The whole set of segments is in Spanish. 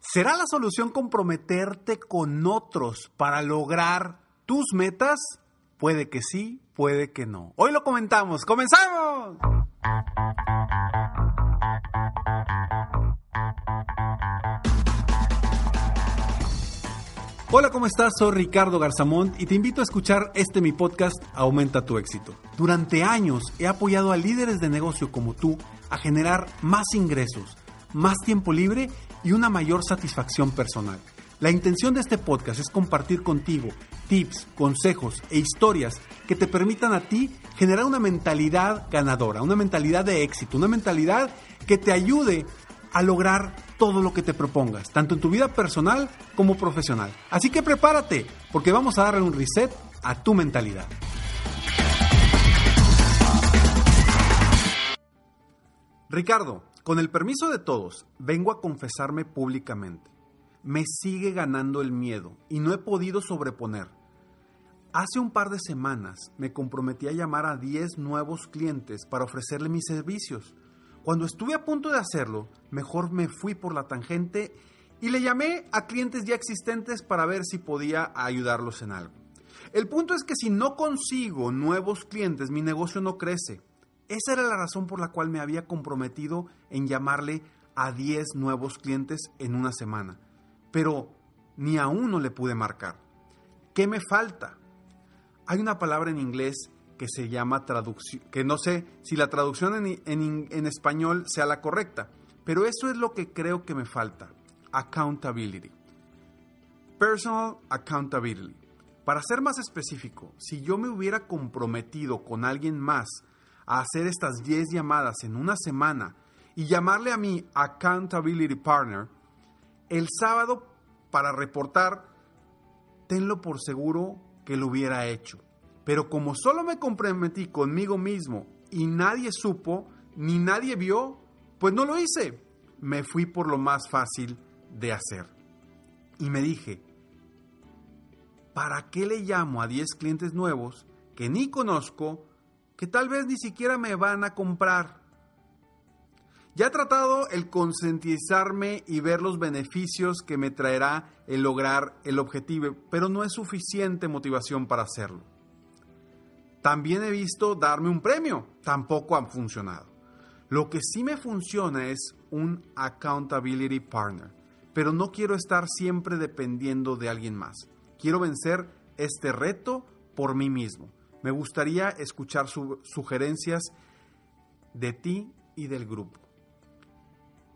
¿Será la solución comprometerte con otros para lograr tus metas? Puede que sí, puede que no. Hoy lo comentamos. ¡Comenzamos! Hola, ¿cómo estás? Soy Ricardo Garzamont y te invito a escuchar este mi podcast Aumenta tu éxito. Durante años he apoyado a líderes de negocio como tú a generar más ingresos, más tiempo libre y una mayor satisfacción personal. La intención de este podcast es compartir contigo tips, consejos e historias que te permitan a ti generar una mentalidad ganadora, una mentalidad de éxito, una mentalidad que te ayude a lograr todo lo que te propongas, tanto en tu vida personal como profesional. Así que prepárate, porque vamos a darle un reset a tu mentalidad. Ricardo, con el permiso de todos, vengo a confesarme públicamente. Me sigue ganando el miedo y no he podido sobreponer. Hace un par de semanas me comprometí a llamar a 10 nuevos clientes para ofrecerle mis servicios. Cuando estuve a punto de hacerlo, mejor me fui por la tangente y le llamé a clientes ya existentes para ver si podía ayudarlos en algo. El punto es que si no consigo nuevos clientes, mi negocio no crece. Esa era la razón por la cual me había comprometido en llamarle a 10 nuevos clientes en una semana. Pero ni a uno le pude marcar. ¿Qué me falta? Hay una palabra en inglés que se llama traducción, que no sé si la traducción en, en, en español sea la correcta, pero eso es lo que creo que me falta. Accountability. Personal accountability. Para ser más específico, si yo me hubiera comprometido con alguien más a hacer estas 10 llamadas en una semana y llamarle a mi accountability partner el sábado para reportar, tenlo por seguro que lo hubiera hecho. Pero como solo me comprometí conmigo mismo y nadie supo, ni nadie vio, pues no lo hice. Me fui por lo más fácil de hacer. Y me dije, ¿para qué le llamo a 10 clientes nuevos que ni conozco, que tal vez ni siquiera me van a comprar. Ya he tratado el concientizarme y ver los beneficios que me traerá el lograr el objetivo, pero no es suficiente motivación para hacerlo. También he visto darme un premio, tampoco ha funcionado. Lo que sí me funciona es un accountability partner, pero no quiero estar siempre dependiendo de alguien más. Quiero vencer este reto por mí mismo. Me gustaría escuchar sugerencias de ti y del grupo.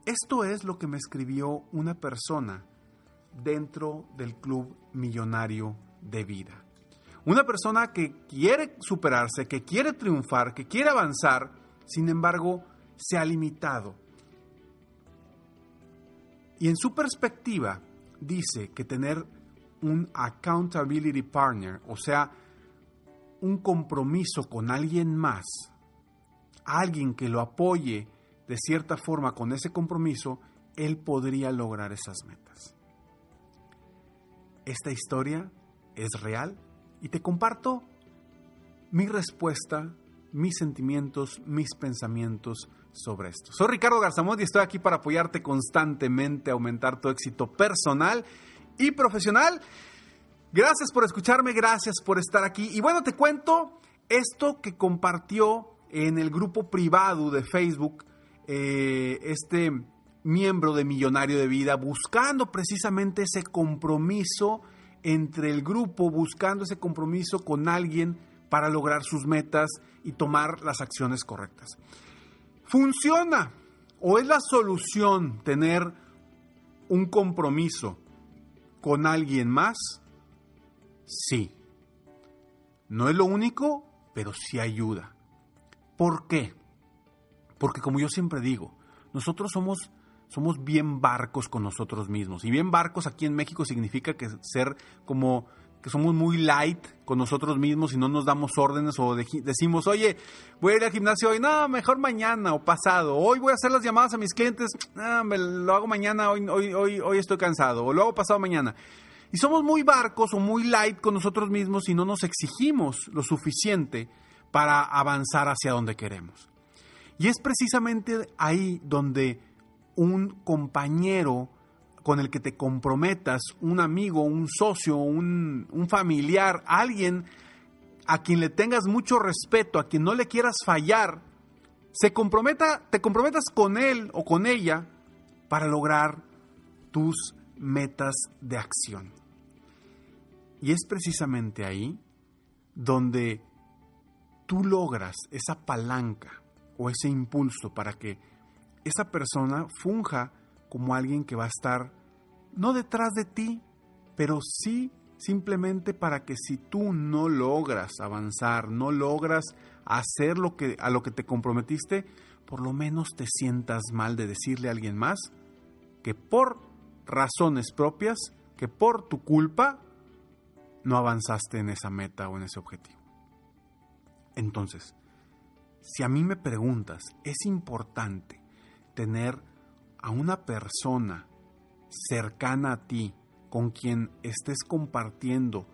Esto es lo que me escribió una persona dentro del Club Millonario de Vida. Una persona que quiere superarse, que quiere triunfar, que quiere avanzar, sin embargo, se ha limitado. Y en su perspectiva, dice que tener un accountability partner, o sea, un compromiso con alguien más, alguien que lo apoye de cierta forma con ese compromiso, él podría lograr esas metas. Esta historia es real y te comparto mi respuesta, mis sentimientos, mis pensamientos sobre esto. Soy Ricardo Garzamont y estoy aquí para apoyarte constantemente aumentar tu éxito personal y profesional. Gracias por escucharme, gracias por estar aquí. Y bueno, te cuento esto que compartió en el grupo privado de Facebook eh, este miembro de Millonario de Vida buscando precisamente ese compromiso entre el grupo, buscando ese compromiso con alguien para lograr sus metas y tomar las acciones correctas. ¿Funciona o es la solución tener un compromiso con alguien más? Sí. No es lo único, pero sí ayuda. ¿Por qué? Porque como yo siempre digo, nosotros somos somos bien barcos con nosotros mismos. Y bien barcos aquí en México significa que ser como que somos muy light con nosotros mismos y no nos damos órdenes o decimos, oye, voy a ir al gimnasio hoy, no, mejor mañana o pasado, hoy voy a hacer las llamadas a mis clientes, no, me lo hago mañana, hoy, hoy, hoy, hoy estoy cansado, o lo hago pasado mañana. Y somos muy barcos o muy light con nosotros mismos y no nos exigimos lo suficiente para avanzar hacia donde queremos. Y es precisamente ahí donde un compañero con el que te comprometas, un amigo, un socio, un, familiar, alguien a quien le tengas mucho respeto, a quien no le quieras fallar, se comprometa, te comprometas con él o con ella para lograr tus metas de acción. Y es precisamente ahí donde tú logras esa palanca o ese impulso para que esa persona funja como alguien que va a estar no detrás de ti, pero sí simplemente para que si tú no logras avanzar, no logras hacer lo que a lo que te comprometiste, por lo menos te sientas mal de decirle a alguien más que por razones propias, que por tu culpa no avanzaste en esa meta o en ese objetivo. Entonces, si a mí me preguntas, es importante tener a una persona cercana a ti, con quien estés compartiendo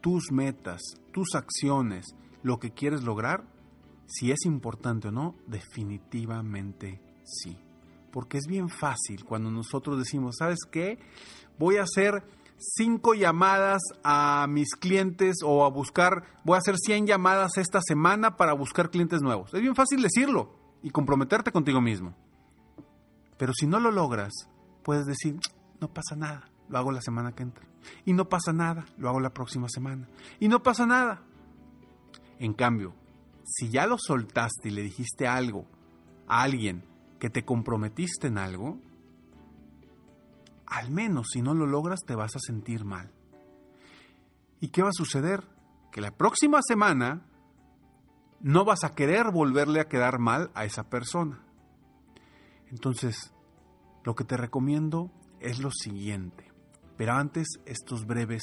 tus metas, tus acciones, lo que quieres lograr, si es importante o no, definitivamente sí. Porque es bien fácil cuando nosotros decimos, ¿sabes qué? Voy a hacer cinco llamadas a mis clientes o a buscar, voy a hacer 100 llamadas esta semana para buscar clientes nuevos. Es bien fácil decirlo y comprometerte contigo mismo. Pero si no lo logras, puedes decir, no pasa nada, lo hago la semana que entra. Y no pasa nada, lo hago la próxima semana. Y no pasa nada. En cambio, si ya lo soltaste y le dijiste algo a alguien que te comprometiste en algo, al menos si no lo logras te vas a sentir mal. ¿Y qué va a suceder? Que la próxima semana no vas a querer volverle a quedar mal a esa persona. Entonces, lo que te recomiendo es lo siguiente. Pero antes, estos breves.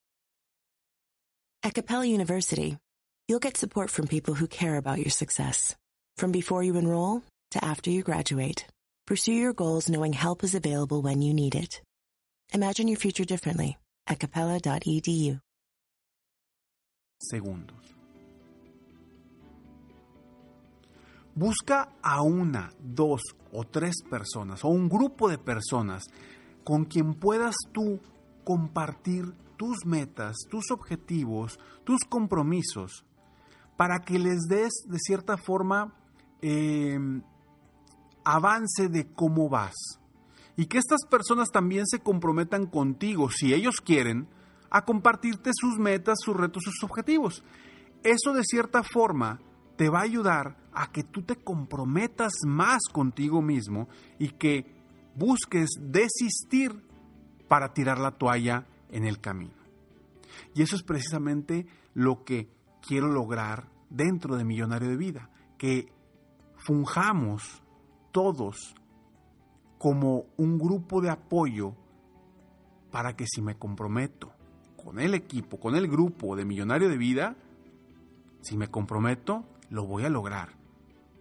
At Capella University, you'll get support from people who care about your success. From before you enroll to after you graduate, pursue your goals knowing help is available when you need it. Imagine your future differently at capella.edu. Segundos. Busca a una, dos o tres personas o un grupo de personas con quien puedas tú compartir tus metas, tus objetivos, tus compromisos, para que les des de cierta forma eh, avance de cómo vas. Y que estas personas también se comprometan contigo, si ellos quieren, a compartirte sus metas, sus retos, sus objetivos. Eso de cierta forma te va a ayudar a que tú te comprometas más contigo mismo y que busques desistir para tirar la toalla en el camino. Y eso es precisamente lo que quiero lograr dentro de Millonario de Vida, que funjamos todos como un grupo de apoyo para que si me comprometo con el equipo, con el grupo de Millonario de Vida, si me comprometo, lo voy a lograr.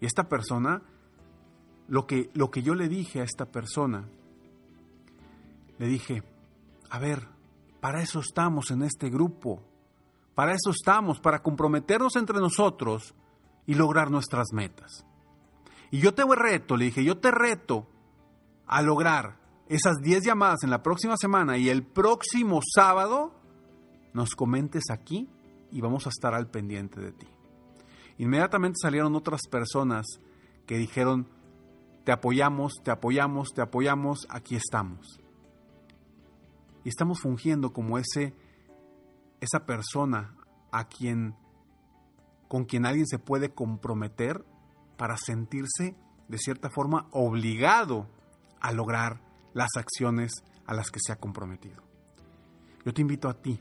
Y esta persona, lo que, lo que yo le dije a esta persona, le dije, a ver, para eso estamos en este grupo, para eso estamos, para comprometernos entre nosotros y lograr nuestras metas. Y yo te reto, le dije, yo te reto a lograr esas 10 llamadas en la próxima semana y el próximo sábado nos comentes aquí y vamos a estar al pendiente de ti. Inmediatamente salieron otras personas que dijeron, te apoyamos, te apoyamos, te apoyamos, aquí estamos. Y estamos fungiendo como ese, esa persona a quien, con quien alguien se puede comprometer para sentirse de cierta forma obligado a lograr las acciones a las que se ha comprometido. Yo te invito a ti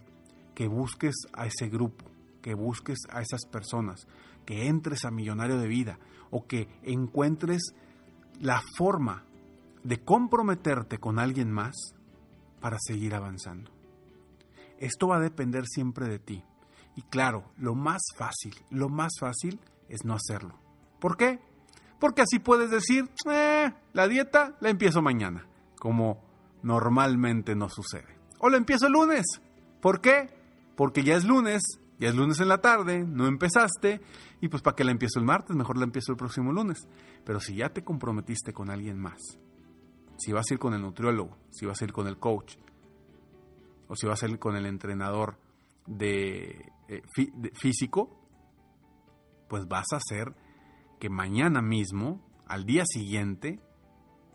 que busques a ese grupo, que busques a esas personas, que entres a Millonario de Vida o que encuentres la forma de comprometerte con alguien más para seguir avanzando. Esto va a depender siempre de ti. Y claro, lo más fácil, lo más fácil es no hacerlo. ¿Por qué? Porque así puedes decir, eh, la dieta la empiezo mañana, como normalmente no sucede. O la empiezo el lunes. ¿Por qué? Porque ya es lunes, ya es lunes en la tarde, no empezaste, y pues para qué la empiezo el martes, mejor la empiezo el próximo lunes. Pero si ya te comprometiste con alguien más, si vas a ir con el nutriólogo, si vas a ir con el coach, o si vas a ir con el entrenador de, eh, de físico, pues vas a hacer que mañana mismo, al día siguiente,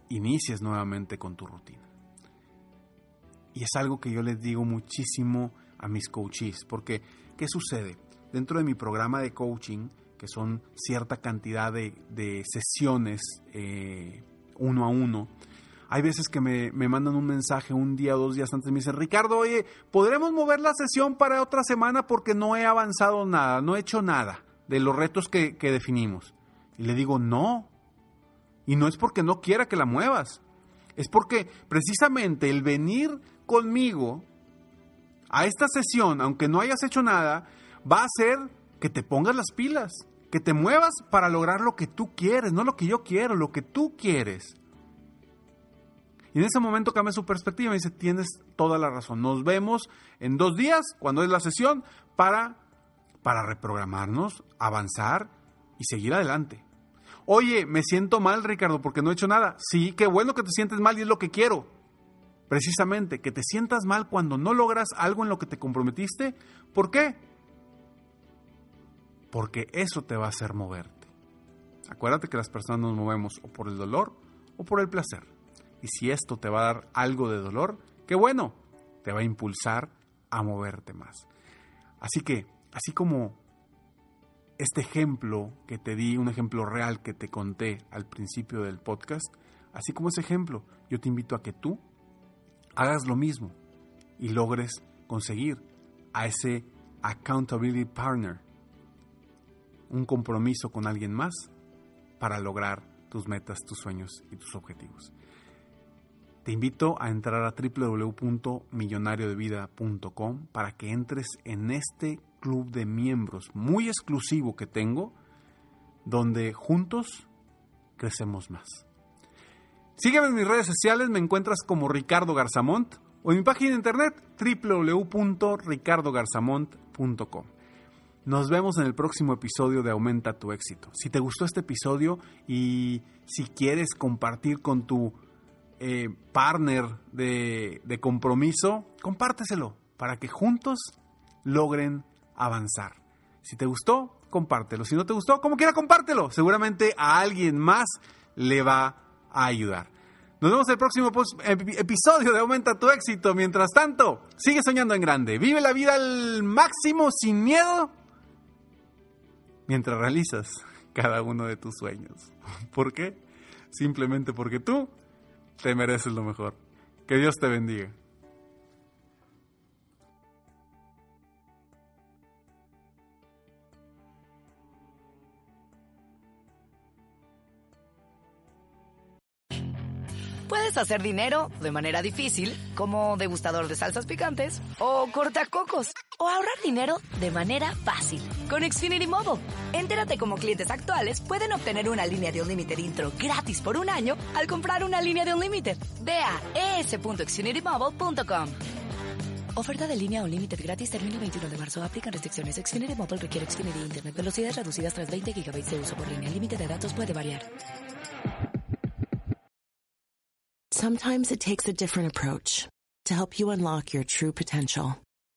inicies nuevamente con tu rutina. Y es algo que yo les digo muchísimo a mis coaches, porque ¿qué sucede? Dentro de mi programa de coaching, que son cierta cantidad de, de sesiones eh, uno a uno, hay veces que me, me, mandan un mensaje un día o dos días antes y me dicen, Ricardo, oye, ¿podremos mover la sesión para otra semana porque no he avanzado nada, no he hecho nada de los retos que, que definimos? Y le digo, no. Y no es porque no quiera que la muevas. Es porque precisamente el venir conmigo a esta sesión, aunque no hayas hecho nada, va a hacer que te pongas las pilas, que te muevas para lograr lo que tú quieres, no lo que yo quiero, lo que tú quieres. Y en ese momento cambia su perspectiva y dice, tienes toda la razón. Nos vemos en dos días, cuando es la sesión, para, para reprogramarnos, avanzar y seguir adelante. Oye, me siento mal, Ricardo, porque no he hecho nada. Sí, qué bueno que te sientes mal y es lo que quiero. Precisamente, que te sientas mal cuando no logras algo en lo que te comprometiste. ¿Por qué? Porque eso te va a hacer moverte. Acuérdate que las personas nos movemos o por el dolor o por el placer. Y si esto te va a dar algo de dolor, qué bueno, te va a impulsar a moverte más. Así que, así como este ejemplo que te di, un ejemplo real que te conté al principio del podcast, así como ese ejemplo, yo te invito a que tú hagas lo mismo y logres conseguir a ese accountability partner, un compromiso con alguien más para lograr tus metas, tus sueños y tus objetivos. Te invito a entrar a www.millonariodevida.com para que entres en este club de miembros muy exclusivo que tengo, donde juntos crecemos más. Sígueme en mis redes sociales, me encuentras como Ricardo Garzamont o en mi página de internet www.ricardogarzamont.com. Nos vemos en el próximo episodio de Aumenta tu éxito. Si te gustó este episodio y si quieres compartir con tu eh, partner de, de compromiso, compárteselo para que juntos logren avanzar. Si te gustó, compártelo. Si no te gustó, como quiera, compártelo. Seguramente a alguien más le va a ayudar. Nos vemos el próximo episodio de Aumenta tu éxito. Mientras tanto, sigue soñando en grande. Vive la vida al máximo sin miedo mientras realizas cada uno de tus sueños. ¿Por qué? Simplemente porque tú te mereces lo mejor. Que Dios te bendiga. Puedes hacer dinero de manera difícil, como degustador de salsas picantes, o cortacocos, o ahorrar dinero de manera fácil con Xfinity Mobile. Entérate cómo clientes actuales pueden obtener una línea de un límite intro gratis por un año al comprar una línea de un límite. Ve a es.xfinitymobile.com. Oferta de línea o límite gratis termina el 21 de marzo. Aplican restricciones. Xfinity Mobile requiere Xfinity Internet. Velocidades reducidas tras 20 GB de uso por línea. El límite de datos puede variar. Sometimes it takes a different approach to help you unlock your true potential.